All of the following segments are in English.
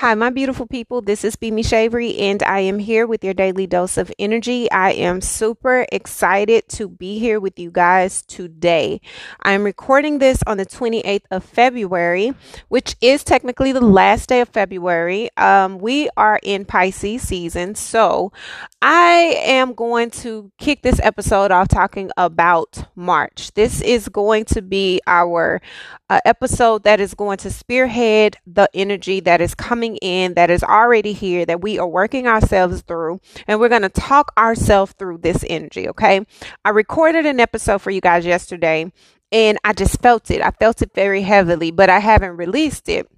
Hi, my beautiful people. This is Bimi Shavery, and I am here with your daily dose of energy. I am super excited to be here with you guys today. I'm recording this on the 28th of February, which is technically the last day of February. Um, we are in Pisces season, so I am going to kick this episode off talking about March. This is going to be our uh, episode that is going to spearhead the energy that is coming coming in that is already here that we are working ourselves through and we're going to talk ourselves through this energy okay? I recorded an episode for you guys yesterday and i just felt it. I felt it very heavily but i haven't released it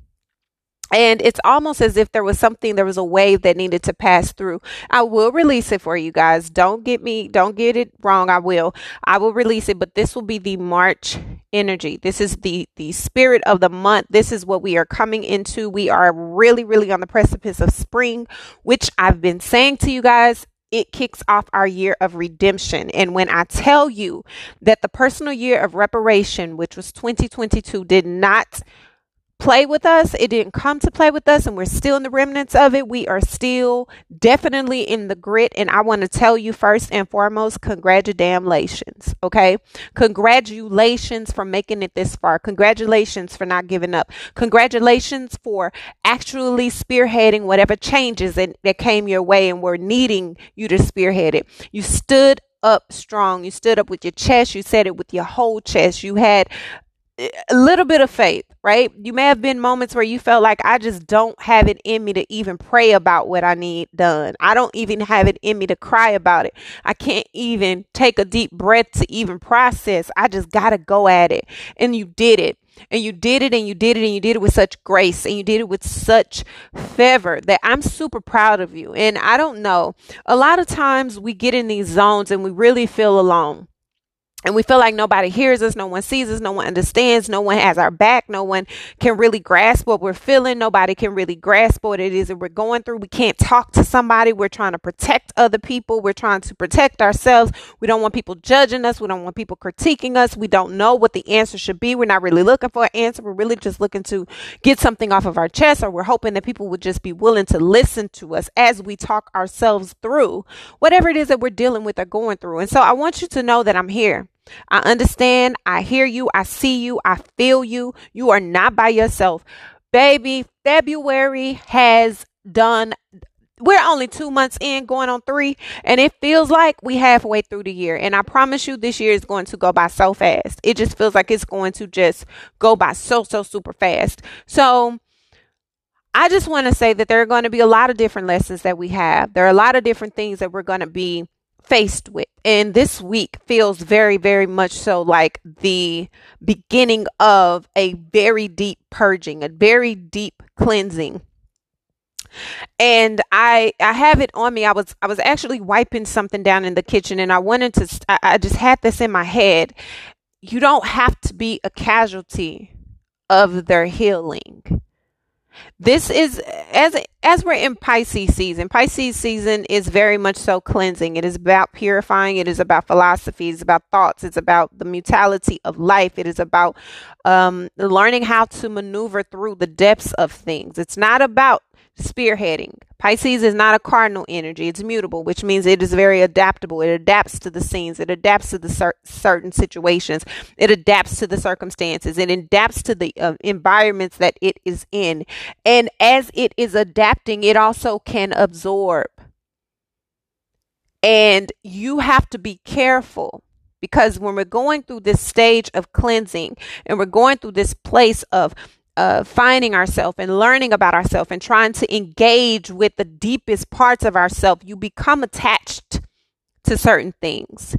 and it's almost as if there was something there was a wave that needed to pass through. I will release it for you guys. Don't get me don't get it wrong i will. I will release it but this will be the march energy. This is the the spirit of the month. This is what we are coming into. We are really really on the precipice of spring which i've been saying to you guys it kicks off our year of redemption. And when I tell you that the personal year of reparation, which was 2022, did not play with us. It didn't come to play with us, and we're still in the remnants of it. We are still definitely in the grit. And I want to tell you first and foremost, congratulations. Okay. Congratulations for making it this far. Congratulations for not giving up. Congratulations for actually spearheading whatever changes that, that came your way and were needing you to spearhead it. You stood up strong. You stood up with your chest. You said it with your whole chest. You had a little bit of faith, right? You may have been moments where you felt like I just don't have it in me to even pray about what I need done. I don't even have it in me to cry about it. I can't even take a deep breath to even process. I just got to go at it. And you did it. And you did it and you did it and you did it with such grace and you did it with such fervor that I'm super proud of you. And I don't know, a lot of times we get in these zones and we really feel alone and we feel like nobody hears us, no one sees us, no one understands, no one has our back, no one can really grasp what we're feeling, nobody can really grasp what it is that we're going through. We can't talk to somebody. We're trying to protect other people, we're trying to protect ourselves. We don't want people judging us, we don't want people critiquing us. We don't know what the answer should be. We're not really looking for an answer. We're really just looking to get something off of our chest, or we're hoping that people would just be willing to listen to us as we talk ourselves through whatever it is that we're dealing with or going through. And so I want you to know that I'm here. I understand. I hear you. I see you. I feel you. You are not by yourself. Baby, February has done we're only two months in going on three and it feels like we halfway through the year and i promise you this year is going to go by so fast it just feels like it's going to just go by so so super fast so i just want to say that there are going to be a lot of different lessons that we have there are a lot of different things that we're going to be faced with. And this week feels very, very much so like the beginning of a very deep purging, a very deep cleansing. And I I have it on me. I was I was actually wiping something down in the kitchen and I wanted to I, I just had this in my head. You don't have to be a casualty of their healing. This is as as we're in Pisces season. Pisces season is very much so cleansing. It is about purifying. It is about philosophy. It's about thoughts. It's about the mutuality of life. It is about um, learning how to maneuver through the depths of things. It's not about spearheading. Pisces is not a cardinal energy. It's mutable, which means it is very adaptable. It adapts to the scenes. It adapts to the cer- certain situations. It adapts to the circumstances. It adapts to the uh, environments that it is in. And as it is adapting, it also can absorb. And you have to be careful because when we're going through this stage of cleansing and we're going through this place of uh, finding ourselves and learning about ourselves and trying to engage with the deepest parts of ourselves, you become attached to certain things.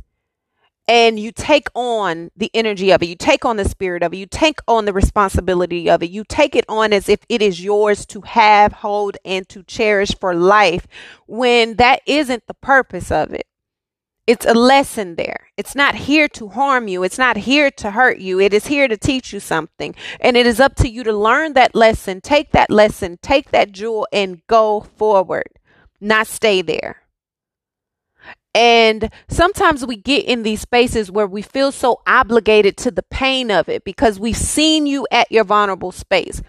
And you take on the energy of it. You take on the spirit of it. You take on the responsibility of it. You take it on as if it is yours to have, hold, and to cherish for life when that isn't the purpose of it. It's a lesson there. It's not here to harm you. It's not here to hurt you. It is here to teach you something. And it is up to you to learn that lesson, take that lesson, take that jewel, and go forward, not stay there. And sometimes we get in these spaces where we feel so obligated to the pain of it because we've seen you at your vulnerable space.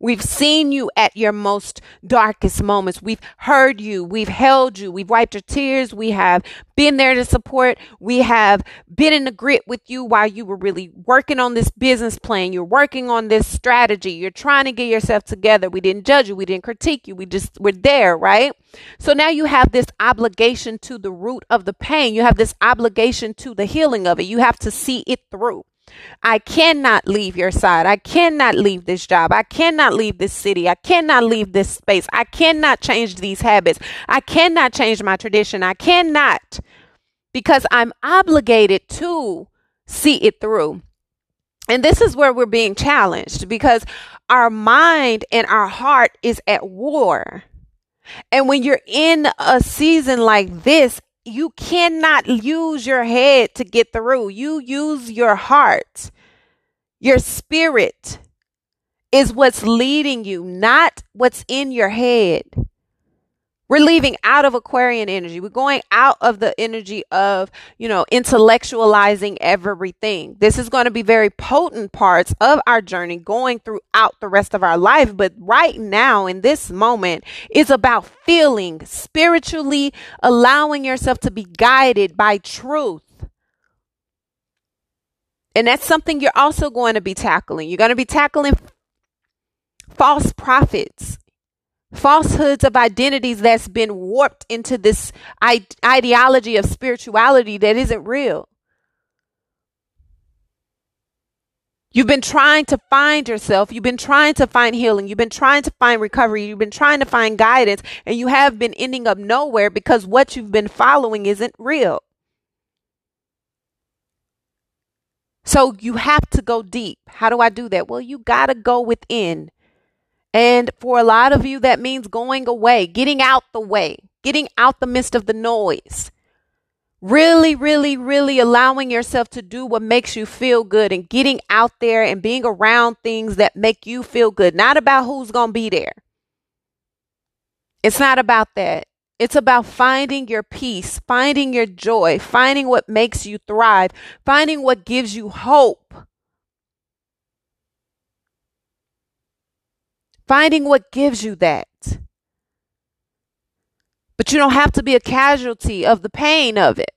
We've seen you at your most darkest moments. We've heard you. We've held you. We've wiped your tears. We have been there to support. We have been in the grit with you while you were really working on this business plan. You're working on this strategy. You're trying to get yourself together. We didn't judge you. We didn't critique you. We just were there, right? So now you have this obligation to the root of the pain. You have this obligation to the healing of it. You have to see it through. I cannot leave your side. I cannot leave this job. I cannot leave this city. I cannot leave this space. I cannot change these habits. I cannot change my tradition. I cannot because I'm obligated to see it through. And this is where we're being challenged because our mind and our heart is at war. And when you're in a season like this, you cannot use your head to get through. You use your heart. Your spirit is what's leading you, not what's in your head. We're leaving out of Aquarian energy. We're going out of the energy of, you know, intellectualizing everything. This is going to be very potent parts of our journey going throughout the rest of our life. But right now, in this moment, is about feeling spiritually, allowing yourself to be guided by truth. And that's something you're also going to be tackling. You're going to be tackling false prophets falsehoods of identities that's been warped into this ideology of spirituality that isn't real. You've been trying to find yourself. You've been trying to find healing. You've been trying to find recovery. You've been trying to find guidance, and you have been ending up nowhere because what you've been following isn't real. So you have to go deep. How do I do that? Well, you got to go within and for a lot of you, that means going away, getting out the way, getting out the midst of the noise. Really, really, really allowing yourself to do what makes you feel good and getting out there and being around things that make you feel good. Not about who's going to be there. It's not about that. It's about finding your peace, finding your joy, finding what makes you thrive, finding what gives you hope. Finding what gives you that. But you don't have to be a casualty of the pain of it.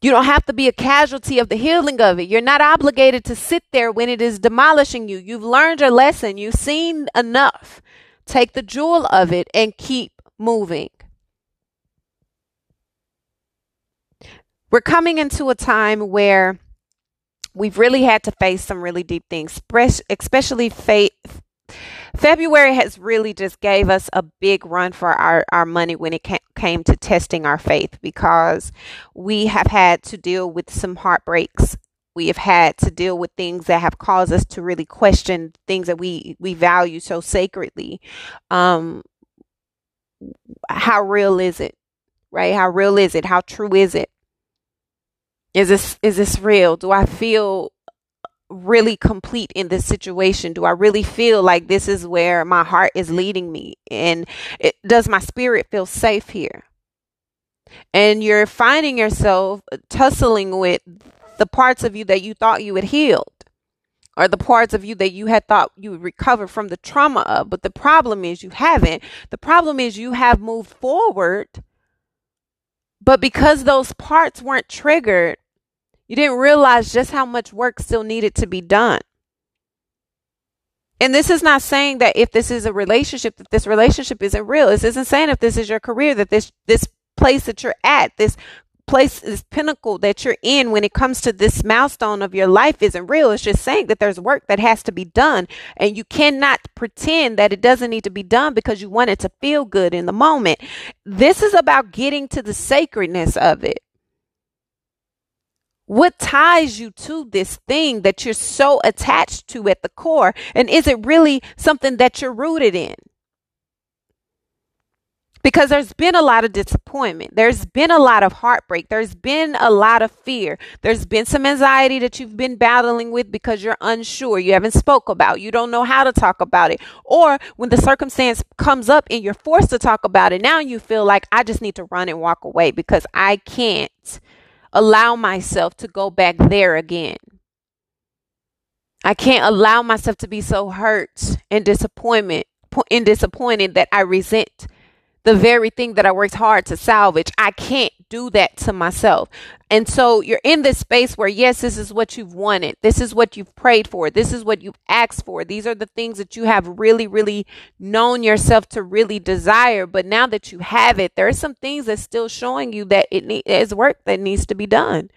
You don't have to be a casualty of the healing of it. You're not obligated to sit there when it is demolishing you. You've learned your lesson. You've seen enough. Take the jewel of it and keep moving. We're coming into a time where we've really had to face some really deep things, especially faith. February has really just gave us a big run for our, our money when it came to testing our faith because we have had to deal with some heartbreaks. We have had to deal with things that have caused us to really question things that we, we value so sacredly. Um, how real is it? Right? How real is it? How true is it? Is this is this real? Do I feel really complete in this situation? Do I really feel like this is where my heart is leading me? And it, does my spirit feel safe here? And you're finding yourself tussling with the parts of you that you thought you had healed or the parts of you that you had thought you would recover from the trauma of. But the problem is you haven't. The problem is you have moved forward. But because those parts weren't triggered, you didn't realize just how much work still needed to be done. And this is not saying that if this is a relationship, that this relationship isn't real. This isn't saying if this is your career, that this this place that you're at, this place, this pinnacle that you're in when it comes to this milestone of your life isn't real. It's just saying that there's work that has to be done. And you cannot pretend that it doesn't need to be done because you want it to feel good in the moment. This is about getting to the sacredness of it. What ties you to this thing that you're so attached to at the core? And is it really something that you're rooted in? Because there's been a lot of disappointment. There's been a lot of heartbreak. There's been a lot of fear. There's been some anxiety that you've been battling with because you're unsure. You haven't spoke about. You don't know how to talk about it. Or when the circumstance comes up and you're forced to talk about it, now you feel like I just need to run and walk away because I can't allow myself to go back there again. I can't allow myself to be so hurt and disappointment and disappointed that I resent the very thing that I worked hard to salvage. I can't do that to myself. And so you're in this space where, yes, this is what you've wanted. This is what you've prayed for. This is what you've asked for. These are the things that you have really, really known yourself to really desire. But now that you have it, there are some things that's still showing you that it need, is work that needs to be done.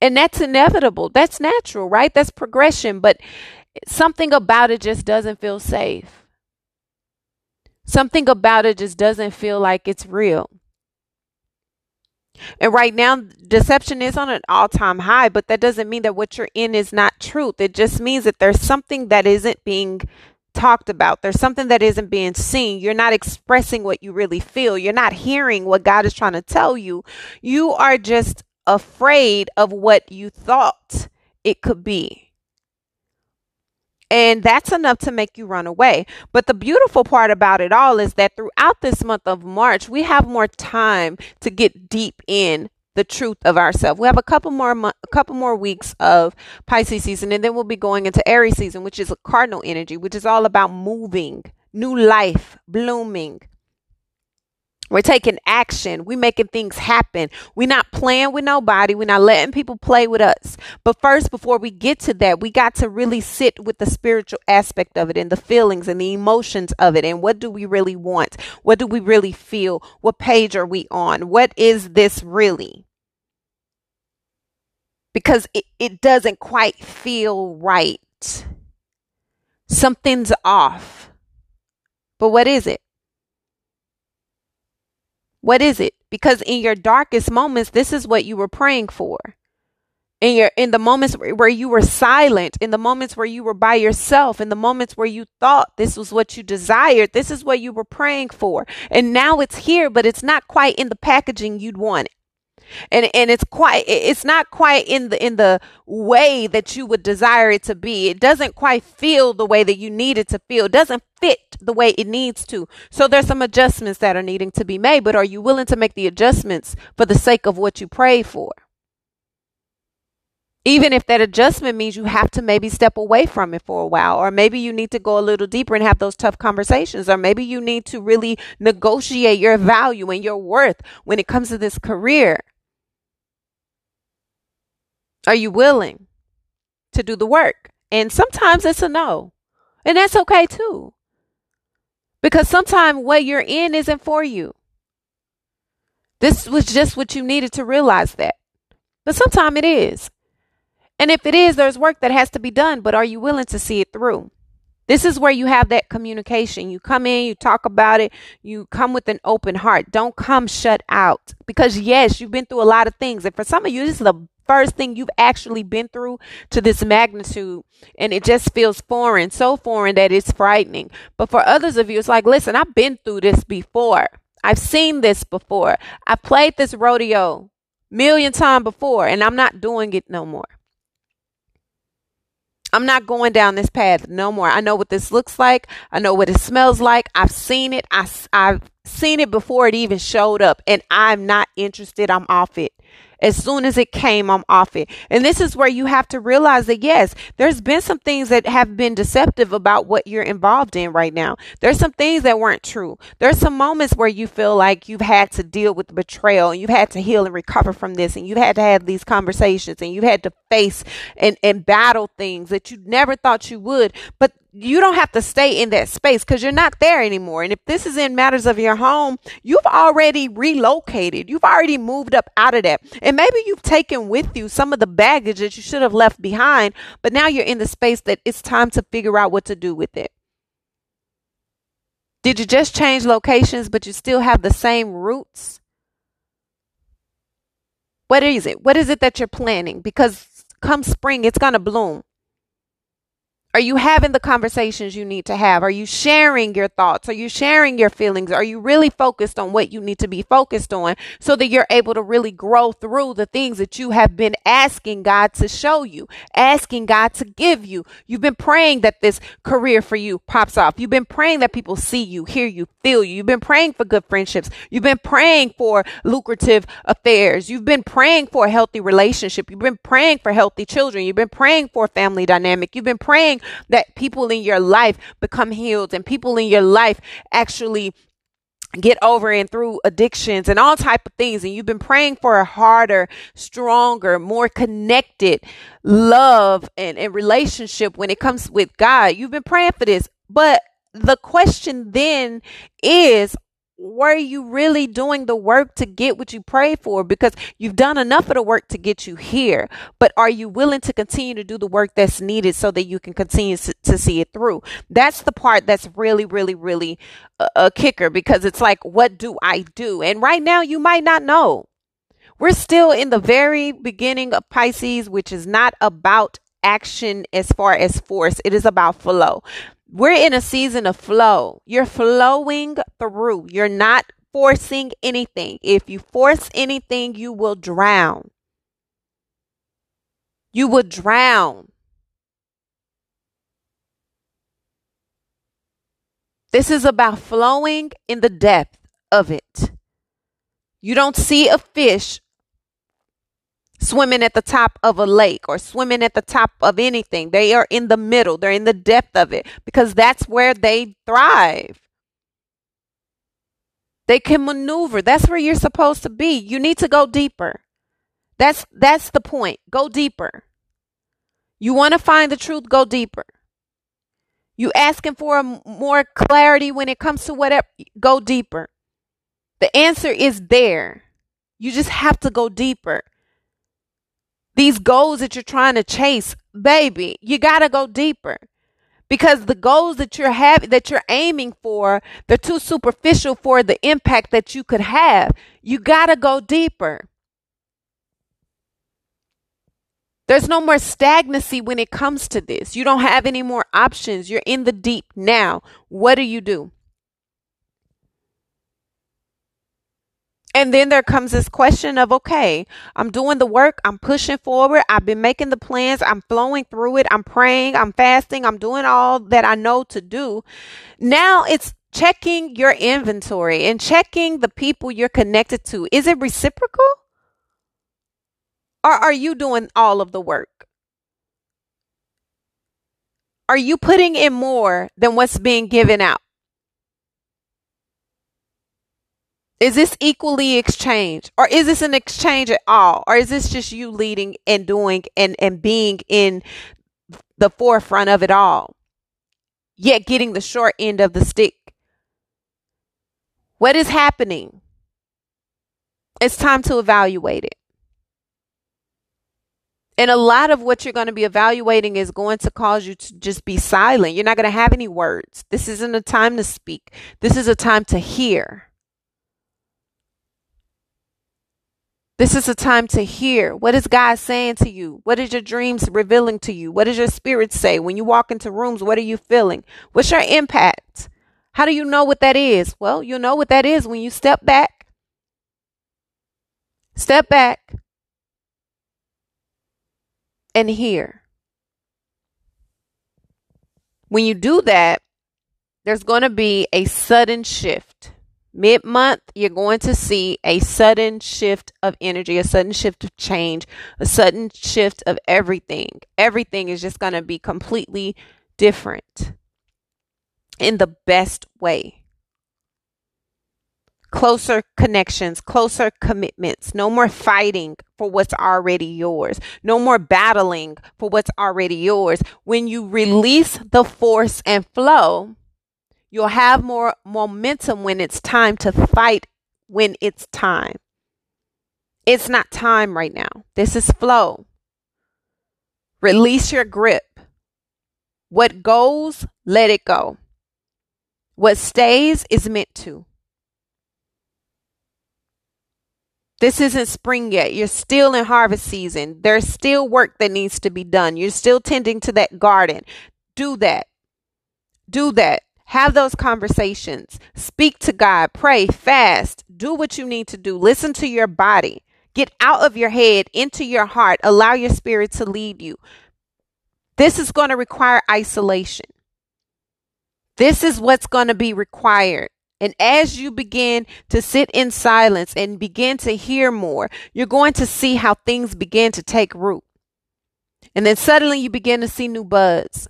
And that's inevitable. That's natural, right? That's progression. But something about it just doesn't feel safe. Something about it just doesn't feel like it's real. And right now, deception is on an all time high, but that doesn't mean that what you're in is not truth. It just means that there's something that isn't being talked about. There's something that isn't being seen. You're not expressing what you really feel. You're not hearing what God is trying to tell you. You are just afraid of what you thought it could be. And that's enough to make you run away. But the beautiful part about it all is that throughout this month of March, we have more time to get deep in the truth of ourselves. We have a couple more mo- a couple more weeks of Pisces season and then we'll be going into Aries season, which is a cardinal energy, which is all about moving, new life, blooming, we're taking action. We're making things happen. We're not playing with nobody. We're not letting people play with us. But first, before we get to that, we got to really sit with the spiritual aspect of it and the feelings and the emotions of it. And what do we really want? What do we really feel? What page are we on? What is this really? Because it, it doesn't quite feel right. Something's off. But what is it? What is it? Because in your darkest moments, this is what you were praying for. In your in the moments where you were silent, in the moments where you were by yourself, in the moments where you thought this was what you desired, this is what you were praying for. And now it's here, but it's not quite in the packaging you'd want and and it's quite it's not quite in the in the way that you would desire it to be. It doesn't quite feel the way that you need it to feel. It doesn't fit the way it needs to. So there's some adjustments that are needing to be made but are you willing to make the adjustments for the sake of what you pray for? Even if that adjustment means you have to maybe step away from it for a while, or maybe you need to go a little deeper and have those tough conversations, or maybe you need to really negotiate your value and your worth when it comes to this career. Are you willing to do the work? And sometimes it's a no. And that's okay too. Because sometimes what you're in isn't for you. This was just what you needed to realize that. But sometimes it is. And if it is, there's work that has to be done, but are you willing to see it through? This is where you have that communication. You come in, you talk about it, you come with an open heart. Don't come shut out. Because, yes, you've been through a lot of things. And for some of you, this is the first thing you've actually been through to this magnitude. And it just feels foreign, so foreign that it's frightening. But for others of you, it's like, listen, I've been through this before. I've seen this before. I played this rodeo million times before, and I'm not doing it no more. I'm not going down this path no more. I know what this looks like. I know what it smells like. I've seen it. I, I've seen it before it even showed up, and I'm not interested. I'm off it. As soon as it came, I'm off it. And this is where you have to realize that yes, there's been some things that have been deceptive about what you're involved in right now. There's some things that weren't true. There's some moments where you feel like you've had to deal with betrayal and you've had to heal and recover from this and you've had to have these conversations and you've had to face and, and battle things that you never thought you would. But you don't have to stay in that space because you're not there anymore. And if this is in matters of your home, you've already relocated. You've already moved up out of that. And maybe you've taken with you some of the baggage that you should have left behind, but now you're in the space that it's time to figure out what to do with it. Did you just change locations, but you still have the same roots? What is it? What is it that you're planning? Because come spring, it's going to bloom. Are you having the conversations you need to have? Are you sharing your thoughts? Are you sharing your feelings? Are you really focused on what you need to be focused on so that you're able to really grow through the things that you have been asking God to show you, asking God to give you? You've been praying that this career for you pops off. You've been praying that people see you, hear you, feel you. You've been praying for good friendships. You've been praying for lucrative affairs. You've been praying for a healthy relationship. You've been praying for healthy children. You've been praying for family dynamic. You've been praying that people in your life become healed and people in your life actually get over and through addictions and all type of things. And you've been praying for a harder stronger more connected love and, and relationship when it comes with god. You've been praying for this. But the question then is were you really doing the work to get what you pray for? Because you've done enough of the work to get you here, but are you willing to continue to do the work that's needed so that you can continue to see it through? That's the part that's really, really, really a, a kicker because it's like, what do I do? And right now, you might not know. We're still in the very beginning of Pisces, which is not about action as far as force, it is about flow. We're in a season of flow. You're flowing through. You're not forcing anything. If you force anything, you will drown. You will drown. This is about flowing in the depth of it. You don't see a fish swimming at the top of a lake or swimming at the top of anything. They are in the middle, they're in the depth of it because that's where they thrive. They can maneuver. That's where you're supposed to be. You need to go deeper. That's that's the point. Go deeper. You want to find the truth, go deeper. You asking for more clarity when it comes to whatever, go deeper. The answer is there. You just have to go deeper these goals that you're trying to chase, baby, you got to go deeper. Because the goals that you're having that you're aiming for, they're too superficial for the impact that you could have. You got to go deeper. There's no more stagnancy when it comes to this. You don't have any more options. You're in the deep now. What do you do? And then there comes this question of, okay, I'm doing the work, I'm pushing forward, I've been making the plans, I'm flowing through it, I'm praying, I'm fasting, I'm doing all that I know to do. Now it's checking your inventory and checking the people you're connected to. Is it reciprocal? Or are you doing all of the work? Are you putting in more than what's being given out? Is this equally exchanged? Or is this an exchange at all? Or is this just you leading and doing and, and being in the forefront of it all? Yet getting the short end of the stick. What is happening? It's time to evaluate it. And a lot of what you're going to be evaluating is going to cause you to just be silent. You're not going to have any words. This isn't a time to speak. This is a time to hear. This is a time to hear. What is God saying to you? What is your dreams revealing to you? What does your spirit say? When you walk into rooms, what are you feeling? What's your impact? How do you know what that is? Well, you'll know what that is when you step back. Step back and hear. When you do that, there's going to be a sudden shift mid month, you're going to see a sudden shift of energy, a sudden shift of change, a sudden shift of everything. Everything is just going to be completely different in the best way. Closer connections, closer commitments, no more fighting for what's already yours, no more battling for what's already yours. When you release the force and flow, You'll have more momentum when it's time to fight when it's time. It's not time right now. This is flow. Release your grip. What goes, let it go. What stays is meant to. This isn't spring yet. You're still in harvest season. There's still work that needs to be done. You're still tending to that garden. do that. Do that. Have those conversations. Speak to God. Pray, fast. Do what you need to do. Listen to your body. Get out of your head into your heart. Allow your spirit to lead you. This is going to require isolation. This is what's going to be required. And as you begin to sit in silence and begin to hear more, you're going to see how things begin to take root. And then suddenly you begin to see new buds.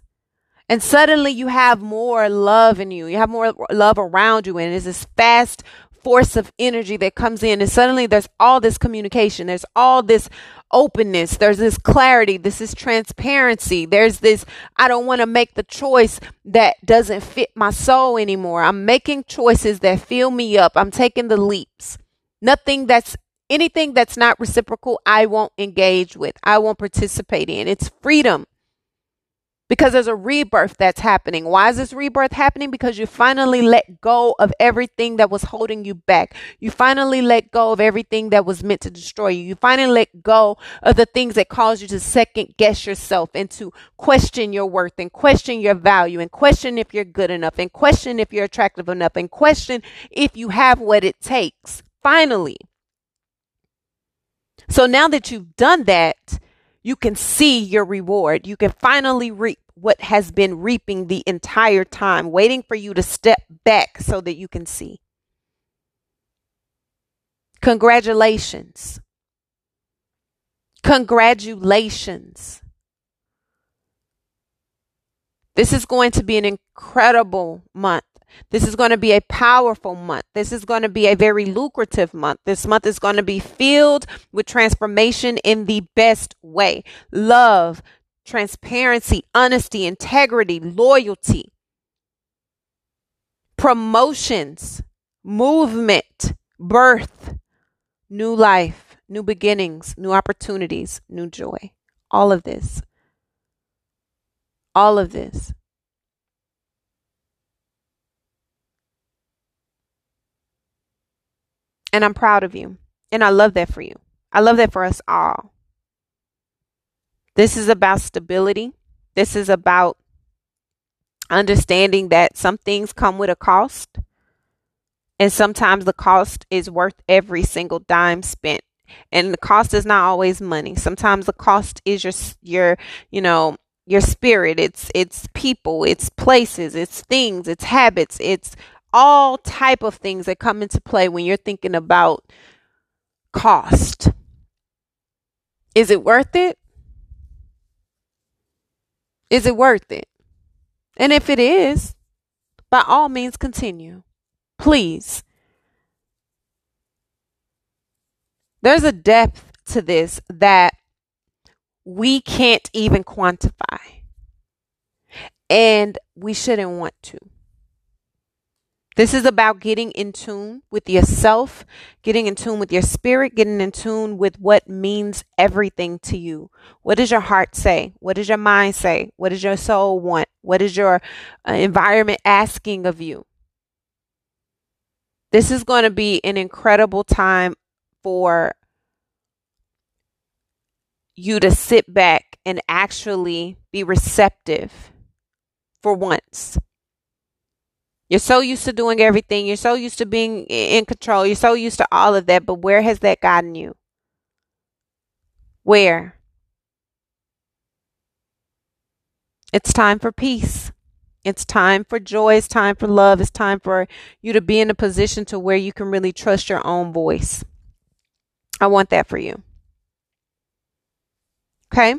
And suddenly you have more love in you. You have more love around you. And it's this fast force of energy that comes in. And suddenly there's all this communication. There's all this openness. There's this clarity. This is transparency. There's this, I don't want to make the choice that doesn't fit my soul anymore. I'm making choices that fill me up. I'm taking the leaps. Nothing that's anything that's not reciprocal, I won't engage with. I won't participate in. It's freedom because there's a rebirth that's happening. Why is this rebirth happening? Because you finally let go of everything that was holding you back. You finally let go of everything that was meant to destroy you. You finally let go of the things that cause you to second guess yourself and to question your worth and question your value and question if you're good enough and question if you're attractive enough and question if you have what it takes. Finally. So now that you've done that, you can see your reward. You can finally reap what has been reaping the entire time, waiting for you to step back so that you can see. Congratulations. Congratulations. This is going to be an incredible month. This is going to be a powerful month. This is going to be a very lucrative month. This month is going to be filled with transformation in the best way love, transparency, honesty, integrity, loyalty, promotions, movement, birth, new life, new beginnings, new opportunities, new joy. All of this. All of this. And I'm proud of you. And I love that for you. I love that for us all. This is about stability. This is about understanding that some things come with a cost. And sometimes the cost is worth every single dime spent. And the cost is not always money. Sometimes the cost is your your, you know, your spirit. It's it's people, it's places, it's things, it's habits, it's all type of things that come into play when you're thinking about cost. Is it worth it? Is it worth it? And if it is, by all means continue. Please. There's a depth to this that we can't even quantify. And we shouldn't want to. This is about getting in tune with yourself, getting in tune with your spirit, getting in tune with what means everything to you. What does your heart say? What does your mind say? What does your soul want? What is your uh, environment asking of you? This is going to be an incredible time for you to sit back and actually be receptive for once you're so used to doing everything. You're so used to being in control. You're so used to all of that. But where has that gotten you? Where? It's time for peace. It's time for joy. It's time for love. It's time for you to be in a position to where you can really trust your own voice. I want that for you. Okay?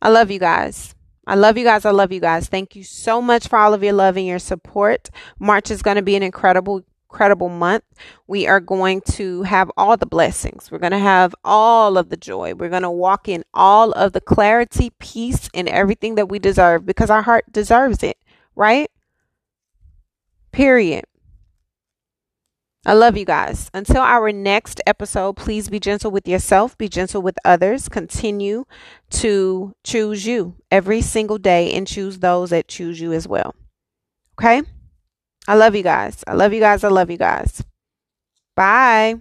I love you guys. I love you guys. I love you guys. Thank you so much for all of your love and your support. March is going to be an incredible, incredible month. We are going to have all the blessings. We're going to have all of the joy. We're going to walk in all of the clarity, peace, and everything that we deserve because our heart deserves it, right? Period. I love you guys. Until our next episode, please be gentle with yourself, be gentle with others. Continue to choose you every single day and choose those that choose you as well. Okay? I love you guys. I love you guys. I love you guys. Bye.